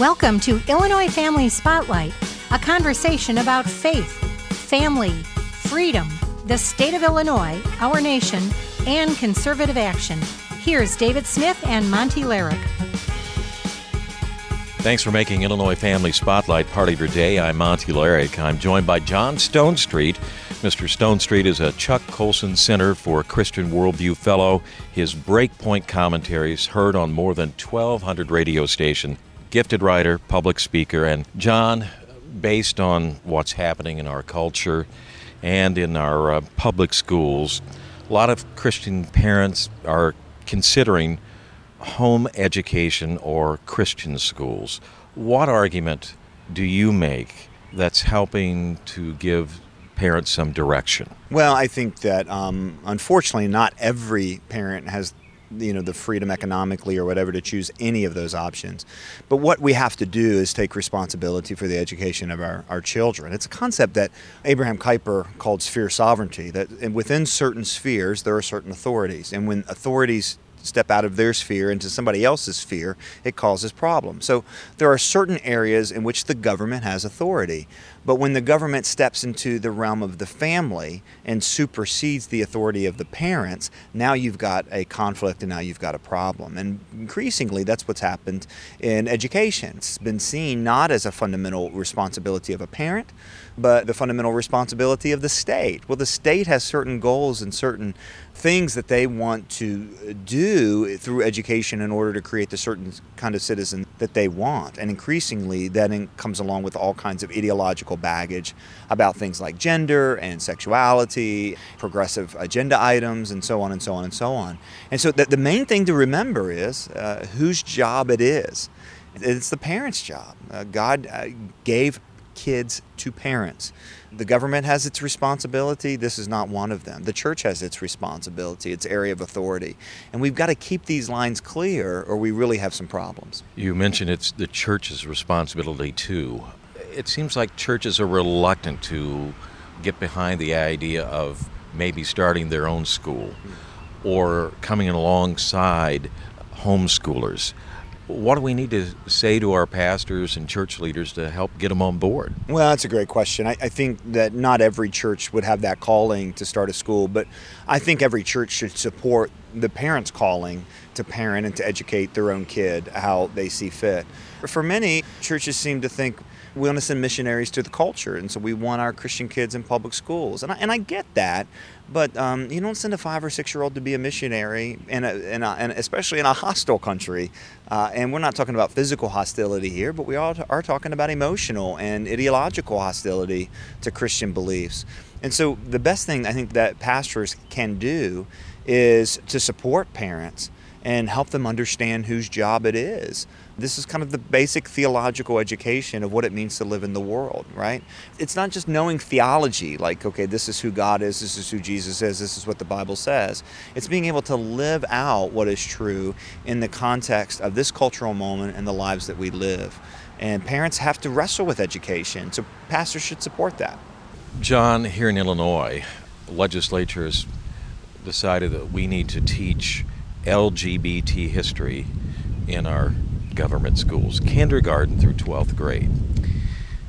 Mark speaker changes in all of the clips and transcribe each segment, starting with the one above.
Speaker 1: Welcome to Illinois Family Spotlight, a conversation about faith, family, freedom, the state of Illinois, our nation, and conservative action. Here's David Smith and Monty Larrick.
Speaker 2: Thanks for making Illinois Family Spotlight part of your day. I'm Monty Larrick. I'm joined by John Stonestreet. Mr. Stonestreet is a Chuck Colson Center for Christian Worldview Fellow. His Breakpoint commentaries heard on more than 1,200 radio stations. Gifted writer, public speaker, and John, based on what's happening in our culture and in our uh, public schools, a lot of Christian parents are considering home education or Christian schools. What argument do you make that's helping to give parents some direction?
Speaker 3: Well, I think that um, unfortunately, not every parent has you know the freedom economically or whatever to choose any of those options. But what we have to do is take responsibility for the education of our, our children. It's a concept that abraham kuyper called sphere sovereignty that within certain spheres there are certain authorities. And when authorities step out of their sphere into somebody else's sphere, it causes problems. So there are certain areas in which the government has authority. But when the government steps into the realm of the family and supersedes the authority of the parents, now you've got a conflict and now you've got a problem. And increasingly, that's what's happened in education. It's been seen not as a fundamental responsibility of a parent, but the fundamental responsibility of the state. Well, the state has certain goals and certain things that they want to do through education in order to create the certain kind of citizen that they want. And increasingly, that comes along with all kinds of ideological baggage about things like gender and sexuality, progressive agenda items, and so on and so on and so on. And so, the, the main thing to remember is uh, whose job it is. It's the parents' job. Uh, God uh, gave kids to parents. The government has its responsibility. This is not one of them. The church has its responsibility, its area of authority. And we've got to keep these lines clear or we really have some problems.
Speaker 2: You mentioned it's the church's responsibility too. It seems like churches are reluctant to get behind the idea of maybe starting their own school hmm. or coming alongside homeschoolers what do we need to say to our pastors and church leaders to help get them on board?
Speaker 3: Well, that's a great question. I, I, think that not every church would have that calling to start a school, but I think every church should support the parents' calling to parent and to educate their own kid how they see fit. For many, churches seem to think we want to send missionaries to the culture, and so we want our Christian kids in public schools. And I, and I get that, but um, you don't send a five or six year old to be a missionary, in a, in a, and especially in a hostile country. Uh, and we're not talking about physical hostility here, but we all are talking about emotional and ideological hostility to Christian beliefs. And so the best thing I think that pastors can do is to support parents and help them understand whose job it is. This is kind of the basic theological education of what it means to live in the world, right? It's not just knowing theology, like, okay, this is who God is, this is who Jesus is, this is what the Bible says. It's being able to live out what is true in the context of this cultural moment and the lives that we live. And parents have to wrestle with education, so pastors should support that.
Speaker 2: John, here in Illinois, legislature has decided that we need to teach LGBT history in our government schools, kindergarten through 12th grade.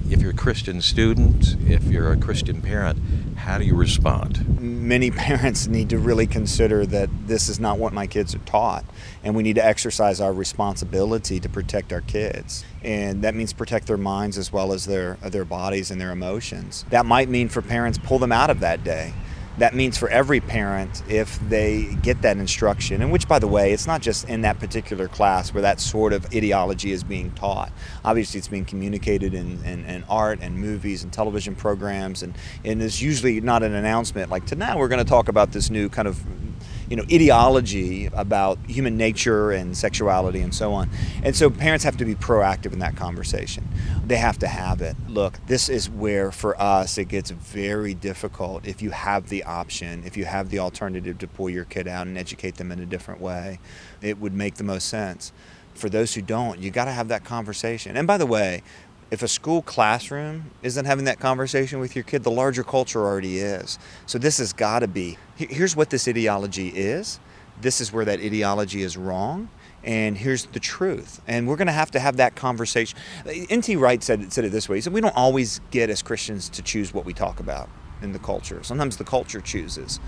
Speaker 2: If you're a Christian student, if you're a Christian parent, how do you respond?
Speaker 3: Many parents need to really consider that this is not what my kids are taught, and we need to exercise our responsibility to protect our kids. And that means protect their minds as well as their, their bodies and their emotions. That might mean for parents, pull them out of that day that means for every parent if they get that instruction and which by the way it's not just in that particular class where that sort of ideology is being taught. Obviously it's being communicated in, in, in art and movies and television programs and, and it's usually not an announcement like tonight we're going to talk about this new kind of you know ideology about human nature and sexuality and so on. And so parents have to be proactive in that conversation. They have to have it. Look this is where for us it gets very difficult if you have the option if you have the alternative to pull your kid out and educate them in a different way. It would make the most sense. For those who don't you got to have that conversation. And by the way if a school classroom isn't having that conversation with your kid, the larger culture already is. So this has got to be here's what this ideology is. This is where that ideology is wrong. and here's the truth. And we're going to have to have that conversation. N.T. Wright said, said it this way He said, We don't always get as Christians to choose what we talk about in the culture. Sometimes the culture chooses.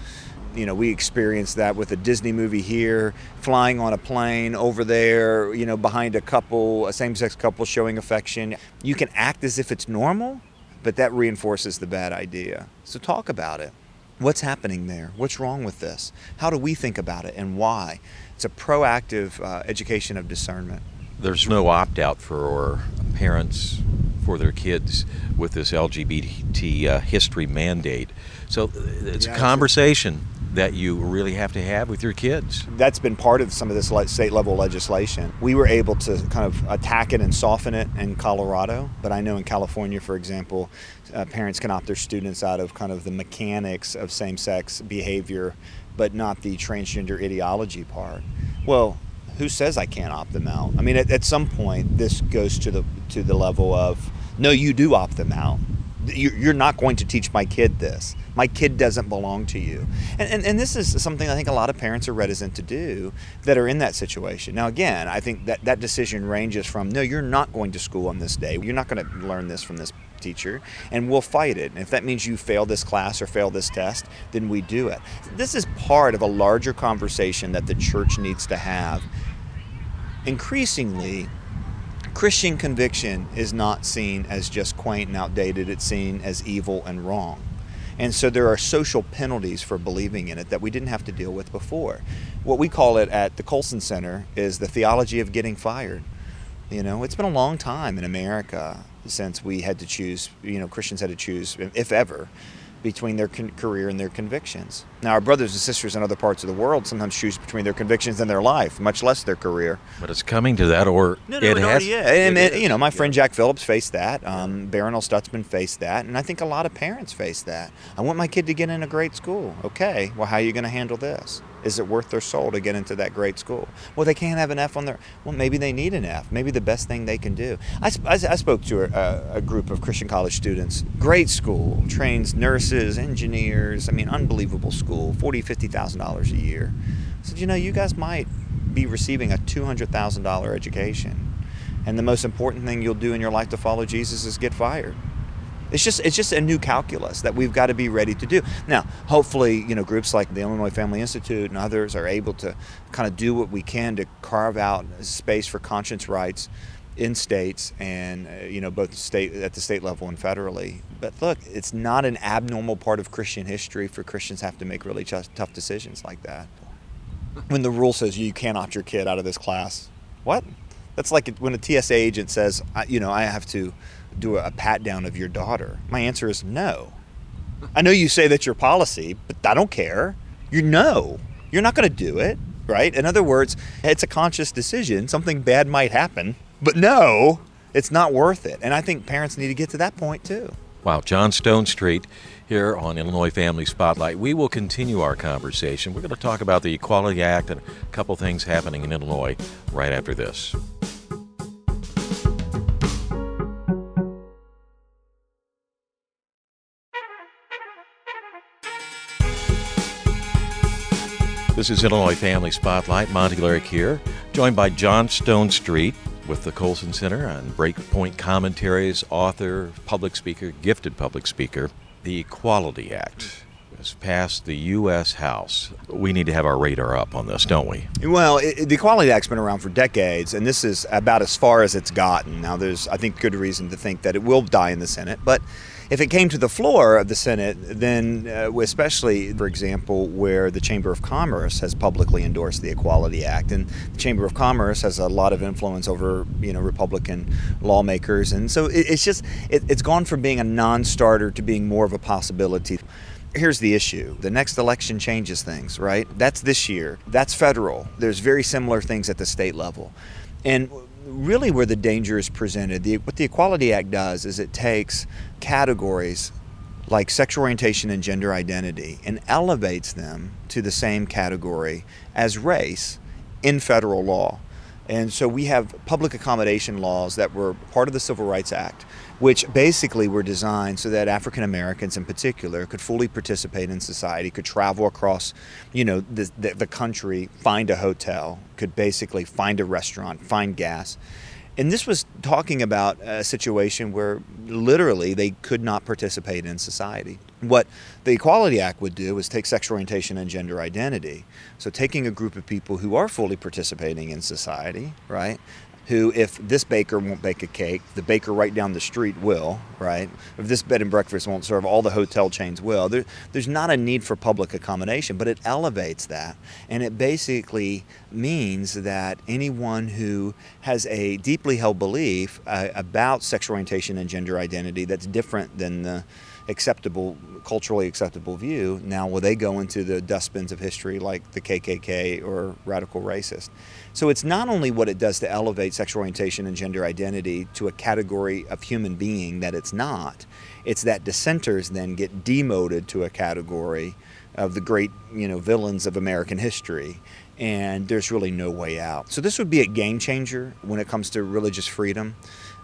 Speaker 3: You know, we experience that with a Disney movie here, flying on a plane over there, you know, behind a couple, a same sex couple showing affection. You can act as if it's normal, but that reinforces the bad idea. So talk about it. What's happening there? What's wrong with this? How do we think about it and why? It's a proactive uh, education of discernment.
Speaker 2: There's no opt out for parents for their kids with this LGBT uh, history mandate. So uh, it's yeah, a conversation that you really have to have with your kids.
Speaker 3: That's been part of some of this state level legislation. We were able to kind of attack it and soften it in Colorado, but I know in California, for example, uh, parents can opt their students out of kind of the mechanics of same sex behavior, but not the transgender ideology part. Well, who says I can't opt them out? I mean, at, at some point, this goes to the to the level of no, you do opt them out you're not going to teach my kid this. My kid doesn't belong to you. And, and, and, this is something I think a lot of parents are reticent to do that are in that situation. Now, again, I think that that decision ranges from no, you're not going to school on this day. You're not going to learn this from this teacher, and we'll fight it. And if that means you fail this class or fail this test, then we do it. This is part of a larger conversation that the church needs to have. Increasingly, Christian conviction is not seen as just quaint and outdated, it's seen as evil and wrong. And so there are social penalties for believing in it that we didn't have to deal with before. What we call it at the Colson Center is the theology of getting fired. You know, it's been a long time in America since we had to choose, you know, Christians had to choose, if ever, between their con- career and their convictions. Now, our brothers and sisters in other parts of the world sometimes choose between their convictions and their life, much less their career.
Speaker 2: But it's coming to that, or
Speaker 3: no, no,
Speaker 2: it, has.
Speaker 3: Yeah, and, you know, my friend yeah. Jack Phillips faced that. Um, Barronelle Stutzman faced that, and I think a lot of parents face that. I want my kid to get in a great school. Okay, well, how are you going to handle this? Is it worth their soul to get into that great school? Well, they can't have an F on their. Well, maybe they need an F. Maybe the best thing they can do. I, I, I spoke to a, a, group of Christian college students. Great school, trains nurses, engineers. I mean, unbelievable school. Forty, fifty thousand dollars a year. I said, you know, you guys might be receiving a two hundred thousand dollar education, and the most important thing you'll do in your life to follow Jesus is get fired. It's just it's just a new calculus that we've got to be ready to do. Now, hopefully, you know, groups like the Illinois Family Institute and others are able to kind of do what we can to carve out space for conscience rights in states and uh, you know both state at the state level and federally. But look, it's not an abnormal part of Christian history for Christians have to make really tough, tough decisions like that. When the rule says you can't opt your kid out of this class, what? That's like when a TSA agent says, you know, I have to do a pat down of your daughter? My answer is no. I know you say that's your policy, but I don't care. You know, you're not going to do it, right? In other words, it's a conscious decision. Something bad might happen, but no, it's not worth it. And I think parents need to get to that point too.
Speaker 2: Wow, John Stonestreet here on Illinois Family Spotlight. We will continue our conversation. We're going to talk about the Equality Act and a couple things happening in Illinois right after this. This is Illinois Family Spotlight. Monty Larrick here, joined by John Stonestreet with the Colson Center on Breakpoint Commentaries, author, public speaker, gifted public speaker. The Equality Act has passed the U.S. House. We need to have our radar up on this, don't we?
Speaker 3: Well, it, the Equality Act's been around for decades, and this is about as far as it's gotten. Now, there's, I think, good reason to think that it will die in the Senate, but if it came to the floor of the Senate, then uh, especially, for example, where the Chamber of Commerce has publicly endorsed the Equality Act, and the Chamber of Commerce has a lot of influence over you know Republican lawmakers, and so it, it's just it, it's gone from being a non-starter to being more of a possibility. Here's the issue. The next election changes things right? That's this year. That's federal. There's very similar things at the state level. And really where the danger is presented. The, what the Equality Act does is it takes categories like sexual orientation and gender identity and elevates them to the same category as race in federal law. And so we have public accommodation laws that were part of the Civil Rights Act, which basically were designed so that African Americans in particular could fully participate in society, could travel across, you know, the, the, the country, find a hotel, could basically find a restaurant, find gas. And this was talking about a situation where literally they could not participate in society. What the Equality Act would do is take sexual orientation and gender identity. So, taking a group of people who are fully participating in society, right, who, if this baker won't bake a cake, the baker right down the street will, right? If this bed and breakfast won't serve, all the hotel chains will. There, there's not a need for public accommodation, but it elevates that. And it basically means that anyone who has a deeply held belief uh, about sexual orientation and gender identity that's different than the acceptable, culturally acceptable view, now will they go into the dustbins of history like the KKK or radical racist? So it's not only what it does to elevate sexual orientation and gender identity to a category of human being that it's not, it's that dissenters then get demoted to a category of the great, you know, villains of American history and there's really no way out. So this would be a game changer when it comes to religious freedom.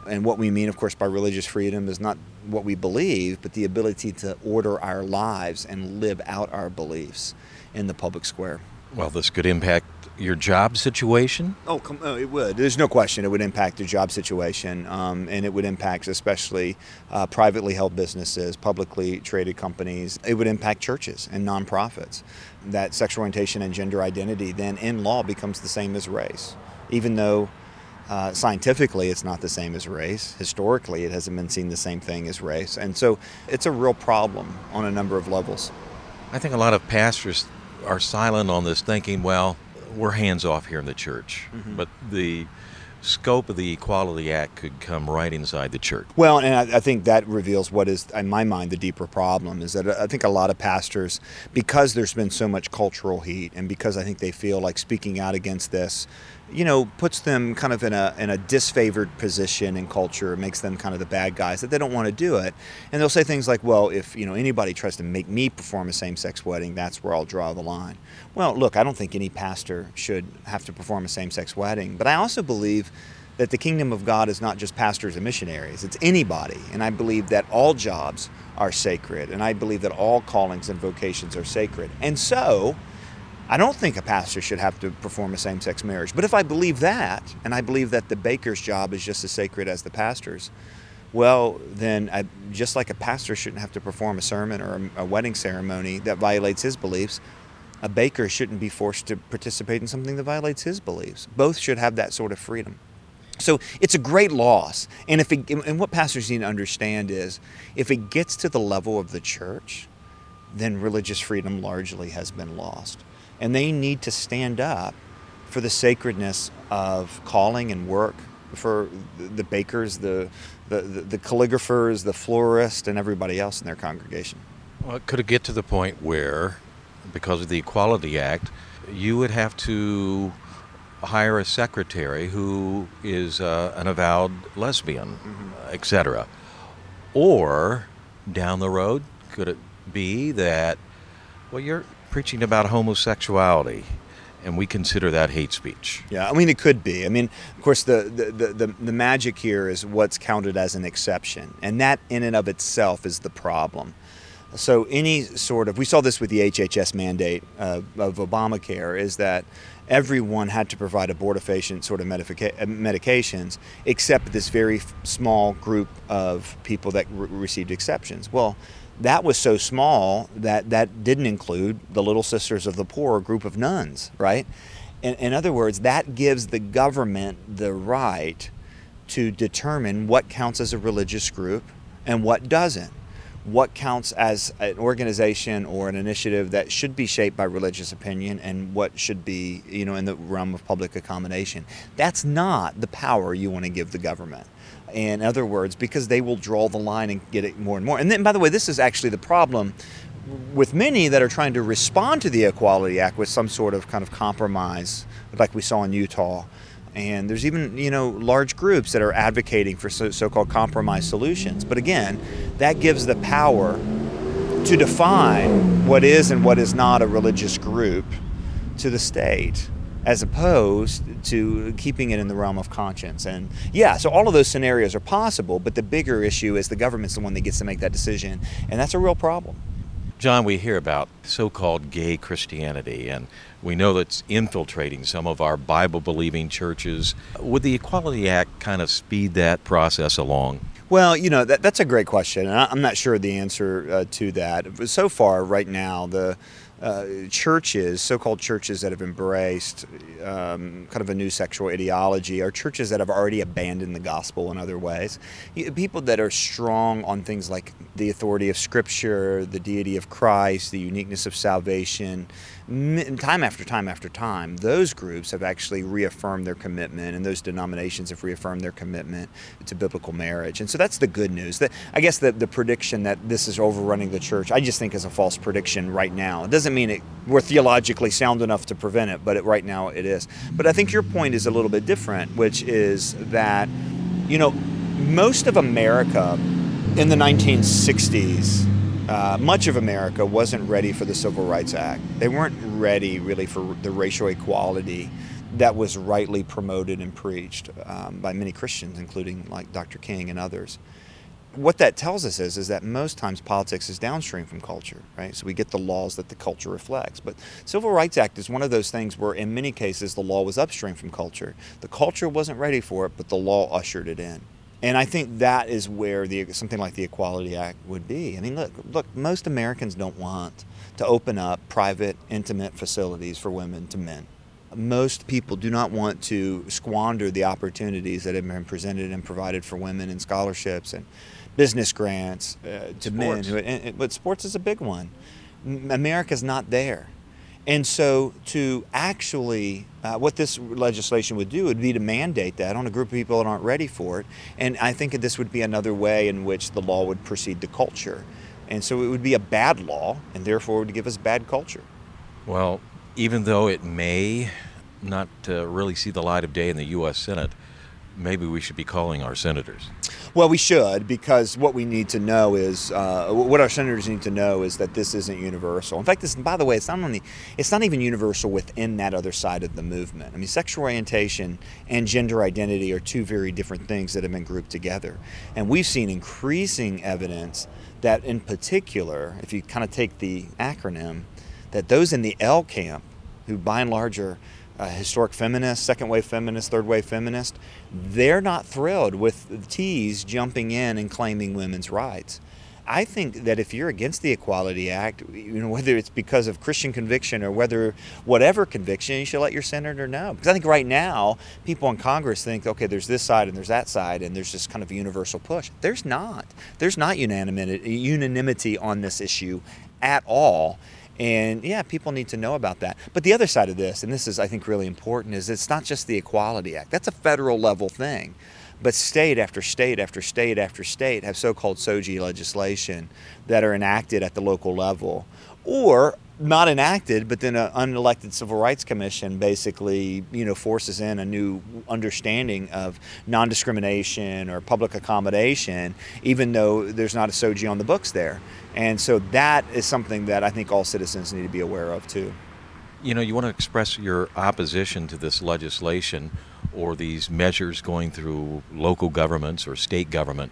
Speaker 3: And what we mean, of course, by religious freedom is not what we believe, but the ability to order our lives and live out our beliefs in the public square.
Speaker 2: Well, this could impact your job situation?
Speaker 3: Oh, come, oh, it would. There's no question it would impact the job situation, um, and it would impact especially uh, privately held businesses, publicly traded companies. It would impact churches and nonprofits. That sexual orientation and gender identity then in law becomes the same as race, even though uh, scientifically, it's not the same as race. Historically, it hasn't been seen the same thing as race. And so it's a real problem on a number of levels.
Speaker 2: I think a lot of pastors are silent on this, thinking, well, we're hands off here in the church. Mm-hmm. But the scope of the Equality Act could come right inside the church.
Speaker 3: Well, and I, I, think that reveals what is, in my mind, the deeper problem is that I think a lot of pastors, because there's been so much cultural heat, and because I think they feel like speaking out against this you know, puts them kind of in a in a disfavored position in culture, makes them kind of the bad guys that they don't want to do it. And they'll say things like, "Well, if you know anybody tries to make me perform a same-sex wedding, that's where I'll draw the line." Well, look, I don't think any pastor should have to perform a same-sex wedding, but I also believe that the kingdom of God is not just pastors and missionaries, it's anybody. And I believe that all jobs are sacred, and I believe that all callings and vocations are sacred. And so, I don't think a pastor should have to perform a same sex marriage. But if I believe that, and I believe that the baker's job is just as sacred as the pastor's, well, then I, just like a pastor shouldn't have to perform a sermon or a, a wedding ceremony that violates his beliefs, a baker shouldn't be forced to participate in something that violates his beliefs. Both should have that sort of freedom. So it's a great loss. And if it, and what pastors need to understand is if it gets to the level of the church, then religious freedom largely has been lost and they need to stand up for the sacredness of calling and work for the bakers, the, the, the calligraphers, the florists, and everybody else in their congregation.
Speaker 2: Well, it could it get to the point where, because of the Equality Act, you would have to hire a secretary who is uh, an avowed lesbian, mm-hmm. etc.? Or down the road, could it be that, well, you're preaching about homosexuality and we consider that hate speech.
Speaker 3: Yeah, I mean it could be. I mean, of course, the the, the, the magic here is what's counted as an exception, and that in and of itself is the problem. So any sort of we saw this with the HHS mandate uh, of Obamacare is that everyone had to provide abortifacient sort of medica- medications except this very small group of people that re- received exceptions. Well that was so small that that didn't include the Little Sisters of the Poor, group of nuns, right? In, in other words, that gives the government the right to determine what counts as a religious group and what doesn't. What counts as an organization or an initiative that should be shaped by religious opinion and what should be, you know, in the realm of public accommodation. That's not the power you want to give the government in other words, because they will draw the line and get it more and more. And then, by the way, this is actually the problem with many that are trying to respond to the Equality Act with some sort of kind of compromise, like we saw in Utah. And there's even, you know, large groups that are advocating for so called compromise solutions. But again, that gives the power to define what is and what is not a religious group to the state. as opposed to keeping it in the realm of conscience. And yeah, so all of those scenarios are possible, but the bigger issue is the government's the one that gets to make that decision, and that's a real problem.
Speaker 2: John, we hear about so called gay Christianity, and we know that's infiltrating some of our Bible believing churches. Would the Equality Act kind of speed that process along?
Speaker 3: Well, you know, that, that's a great question. And I'm not sure the answer uh, to that. So far, right now, the uh, churches, so-called churches that have embraced um, kind of a new sexual ideology, are churches that have already abandoned the gospel in other ways. People that are strong on things like the authority of Scripture, the deity of Christ, the uniqueness of salvation, time after time after time, those groups have actually reaffirmed their commitment, and those denominations have reaffirmed their commitment to biblical marriage. And so that's the good news. I guess the, the prediction that this is overrunning the church, I just think is a false prediction right now. It doesn't mean it, we're theologically sound enough to prevent it, but it, right now it is. But I think your point is a little bit different, which is that, you know, most of America in the 1960s uh, much of America wasn't ready for the Civil Rights Act. They weren't ready really for the racial equality that was rightly promoted and preached um, by many Christians, including like Dr. King and others. What that tells us is, is that most times politics is downstream from culture, right? So we get the laws that the culture reflects. But Civil Rights Act is one of those things where, in many cases, the law was upstream from culture. The culture wasn't ready for it, but the law ushered it in. And I think that is where the something like the Equality Act would be. I mean, look, look, most Americans don't want to open up private, intimate facilities for women to men. Most people do not want to squander the opportunities that have been presented and provided for women in scholarships and business grants uh, to sports. men. And, and, but sports is a big one. America's not there. And so, to actually, uh, what this legislation would do would be to mandate that on a group of people that aren't ready for it. And I think that this would be another way in which the law would proceed to culture. And so, it would be a bad law, and therefore, would give us bad culture.
Speaker 2: Well, even though it may not uh, really see the light of day in the U.S. Senate, maybe we should be calling our senators.
Speaker 3: Well, we should because what we need to know is uh, what our senators need to know is that this isn't universal. In fact, this, by the way, it's not only it's not even universal within that other side of the movement. I mean, sexual orientation and gender identity are two very different things that have been grouped together, and we've seen increasing evidence that, in particular, if you kind of take the acronym, that those in the L camp, who by and large are uh, historic feminists, second wave feminists, third wave feminists, they're not thrilled with T's jumping in and claiming women's rights. I think that if you're against the Equality Act, you know, whether it's because of Christian conviction or whether whatever conviction, you should let your senator know. Because I think right now, people in Congress think, okay, there's this side and there's that side, and there's just kind of universal push. There's not. There's not unanimity on this issue at all. And yeah, people need to know about that. But the other side of this, and this is, I think, really important, is it's not just the Equality Act. That's a federal level thing. But state after state after state after state have so called SOGI legislation that are enacted at the local level or not enacted, but then an unelected civil rights commission basically, you know, forces in a new understanding of non-discrimination or public accommodation, even though there's not a SOGI on the books there. And so that is something that I think all citizens need to be aware of too.
Speaker 2: You know, you want to express your opposition to this legislation or these measures going through local governments or state government.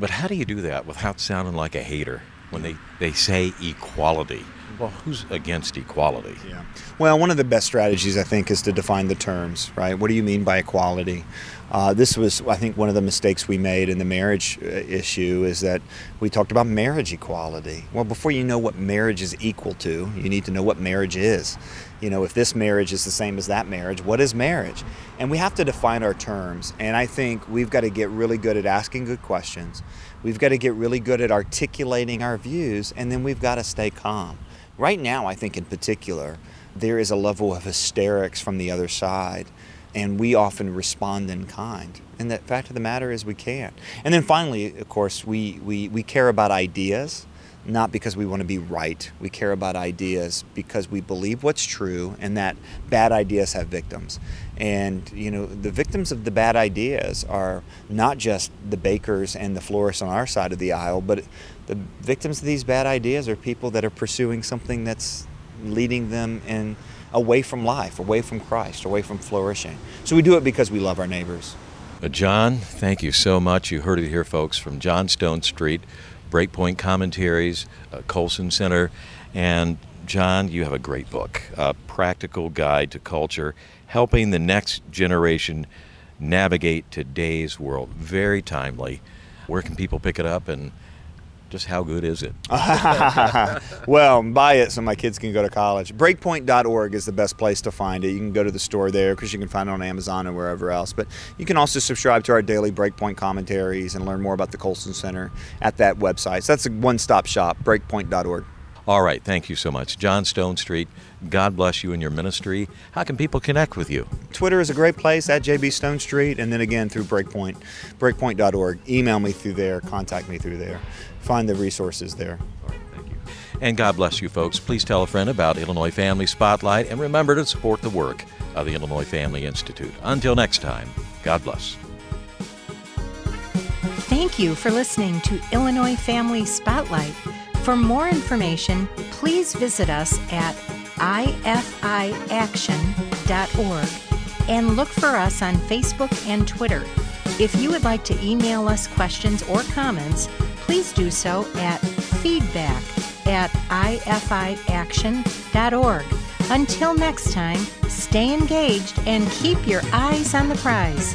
Speaker 2: But how do you do that without sounding like a hater when they, they say equality? Well, who's against equality?
Speaker 3: Yeah. Well, one of the best strategies, I think, is to define the terms, right? What do you mean by equality? Uh, this was, I think, one of the mistakes we made in the marriage uh, issue is that we talked about marriage equality. Well, before you know what marriage is equal to, you need to know what marriage is. You know, if this marriage is the same as that marriage, what is marriage? And we have to define our terms. And I think we've got to get really good at asking good questions. We've got to get really good at articulating our views, and then we've got to stay calm. Right now, I think in particular, there is a level of hysterics from the other side, and we often respond in kind. And the fact of the matter is, we can't. And then finally, of course, we, we, we care about ideas, not because we want to be right. We care about ideas because we believe what's true and that bad ideas have victims. And, you know, the victims of the bad ideas are not just the bakers and the florists on our side of the aisle, but the victims of these bad ideas are people that are pursuing something that's leading them in away from life, away from Christ, away from flourishing. So we do it because we love our neighbors.
Speaker 2: Uh, John, thank you so much. You heard it here, folks, from John Stonestreet, Breakpoint Commentaries, uh, Colson Center, and John, you have a great book, A Practical Guide to Culture, helping the next generation navigate today's world. Very timely. Where can people pick it up and just how good is it?
Speaker 3: well, buy it so my kids can go to college. Breakpoint.org is the best place to find it. You can go to the store there because you can find it on Amazon and wherever else. But you can also subscribe to our daily Breakpoint commentaries and learn more about the Colson Center at that website. So that's a one stop shop, breakpoint.org.
Speaker 2: All right, thank you so much. John Stonestreet, God bless you and your ministry. How can people connect with you?
Speaker 3: Twitter is a great place at JB Stonestreet, and then again through Breakpoint, breakpoint.org. Email me through there, contact me through there. Find the resources there.
Speaker 2: Thank you. And God bless you, folks. Please tell a friend about Illinois Family Spotlight, and remember to support the work of the Illinois Family Institute. Until next time, God bless.
Speaker 1: Thank you for listening to Illinois Family Spotlight. For more information, please visit us at ifiaction.org and look for us on Facebook and Twitter. If you would like to email us questions or comments, please do so at feedback at ifiaction.org. Until next time, stay engaged and keep your eyes on the prize.